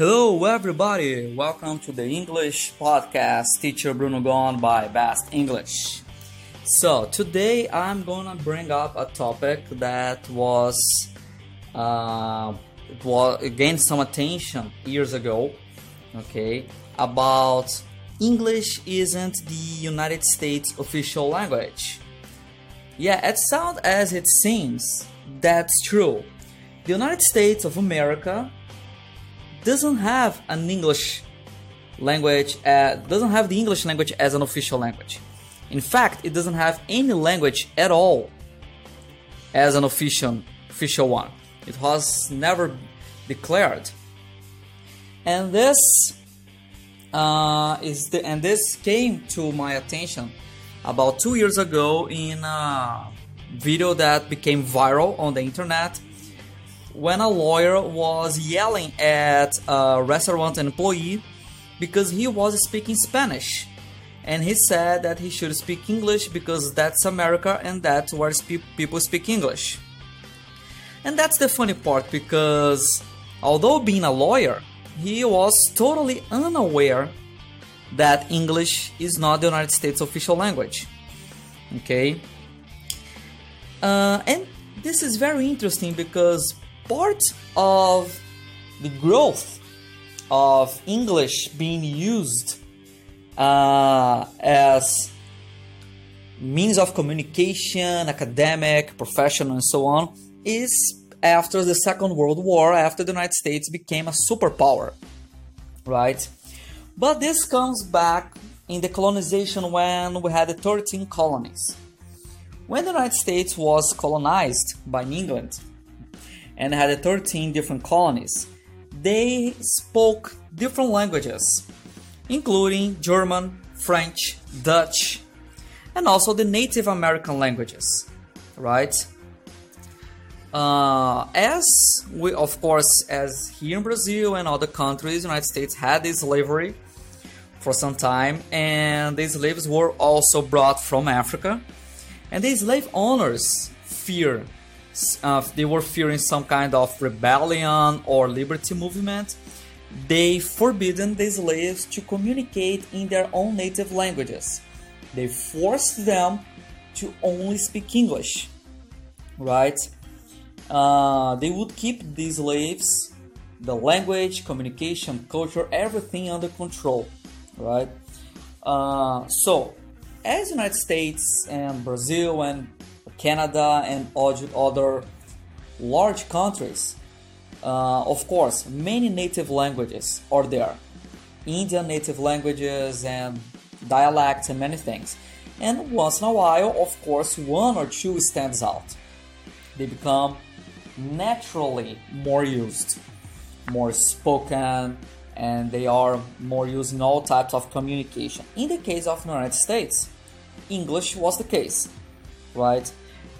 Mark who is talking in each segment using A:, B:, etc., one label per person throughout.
A: Hello, everybody. Welcome to the English podcast. Teacher Bruno Gon by Best English. So today I'm gonna bring up a topic that was uh, was gained some attention years ago. Okay, about English isn't the United States official language. Yeah, it sounds as it seems. That's true. The United States of America doesn't have an English language, uh, doesn't have the English language as an official language. In fact, it doesn't have any language at all as an official official one. It was never declared, and this uh, is the, and this came to my attention about two years ago in a video that became viral on the internet when a lawyer was yelling at a restaurant employee because he was speaking Spanish. And he said that he should speak English because that's America and that's where people speak English. And that's the funny part because although being a lawyer, he was totally unaware that English is not the United States official language. Okay? Uh, and this is very interesting because part of the growth of English being used uh, as means of communication, academic, professional, and so on is after the Second World War, after the United States became a superpower, right? But this comes back in the colonization when we had the 13 colonies. When the United States was colonized by England, and had 13 different colonies. They spoke different languages, including German, French, Dutch, and also the Native American languages, right? Uh, as we, of course, as here in Brazil and other countries, United States had this slavery for some time, and these slaves were also brought from Africa, and the slave owners fear uh, they were fearing some kind of rebellion or liberty movement, they forbidden the slaves to communicate in their own native languages. They forced them to only speak English, right? Uh, they would keep the slaves, the language, communication, culture, everything under control, right? Uh, so, as United States and Brazil and Canada, and other large countries. Uh, of course, many native languages are there Indian native languages and dialects and many things. And once in a while, of course, one or two stands out. They become naturally more used, more spoken, and they are more used in all types of communication. In the case of the United States, English was the case, right?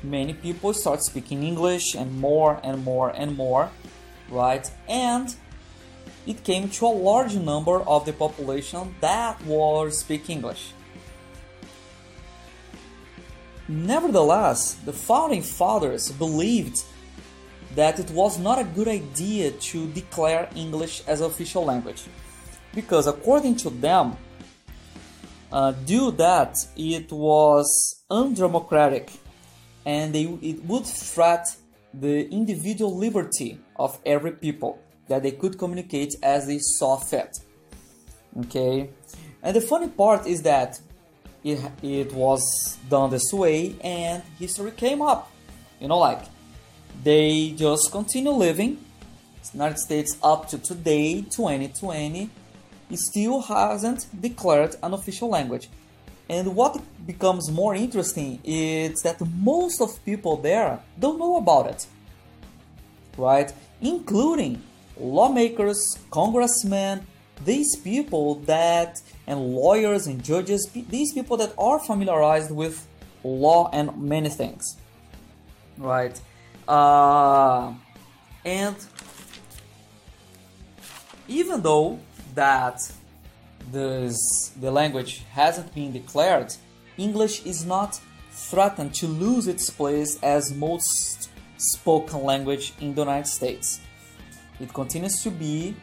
A: Many people start speaking English and more and more and more, right? And it came to a large number of the population that was speak English. Nevertheless, the founding fathers believed that it was not a good idea to declare English as official language because according to them, uh, due that it was undemocratic and they, it would threat the individual liberty of every people that they could communicate as they saw fit. Okay, and the funny part is that it, it was done this way and history came up. You know, like they just continue living. United States up to today, 2020, still hasn't declared an official language. And what becomes more interesting is that most of people there don't know about it, right? Including lawmakers, congressmen, these people that, and lawyers and judges, these people that are familiarized with law and many things, right? Uh, and even though that this, the language hasn't been declared, English is not threatened to lose its place as most spoken language in the United States. It continues to be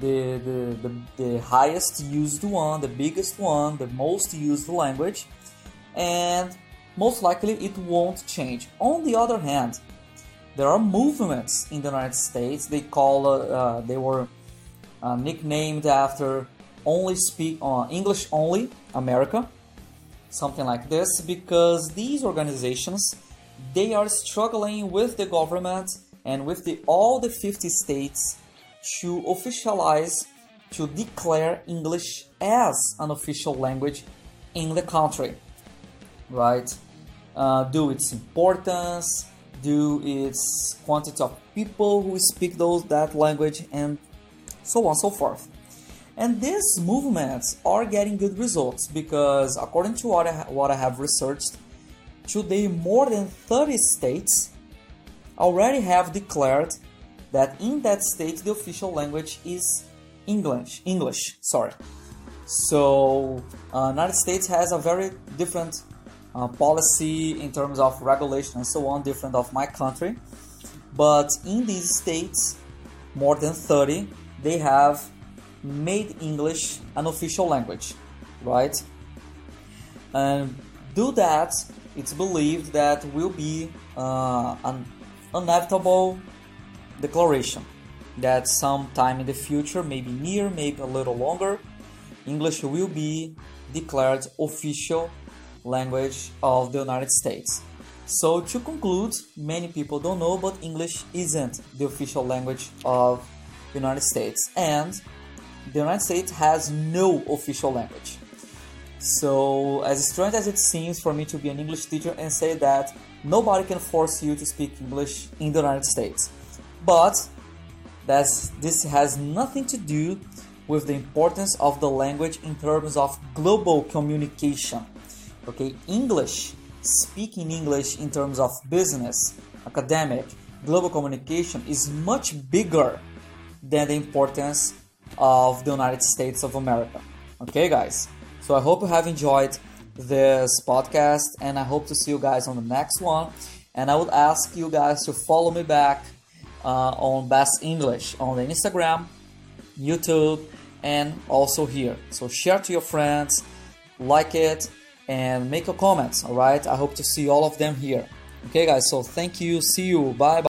A: the, the, the, the highest used one, the biggest one, the most used language, and most likely it won't change. On the other hand, there are movements in the United States. They call uh, uh, they were uh, nicknamed after only speak uh, English only America, something like this, because these organizations they are struggling with the government and with the all the 50 states to officialize to declare English as an official language in the country, right? Uh, due its importance, due its quantity of people who speak those that language, and so on so forth. And these movements are getting good results because, according to what I, what I have researched, today more than 30 states already have declared that in that state the official language is English. English, sorry. So, uh, United States has a very different uh, policy in terms of regulation and so on, different of my country. But in these states, more than 30, they have made English an official language, right? And do that, it's believed that will be uh, an inevitable declaration that sometime in the future, maybe near, maybe a little longer, English will be declared official language of the United States. So to conclude, many people don't know, but English isn't the official language of the United States, and the United States has no official language. So, as strange as it seems for me to be an English teacher and say that nobody can force you to speak English in the United States, but that's, this has nothing to do with the importance of the language in terms of global communication. Okay, English, speaking English in terms of business, academic, global communication is much bigger than the importance of the United States of America. Okay, guys? So I hope you have enjoyed this podcast and I hope to see you guys on the next one. And I would ask you guys to follow me back uh, on Best English on the Instagram, YouTube, and also here. So share to your friends, like it, and make your comments. All right. I hope to see all of them here. Okay, guys. So thank you. See you. Bye.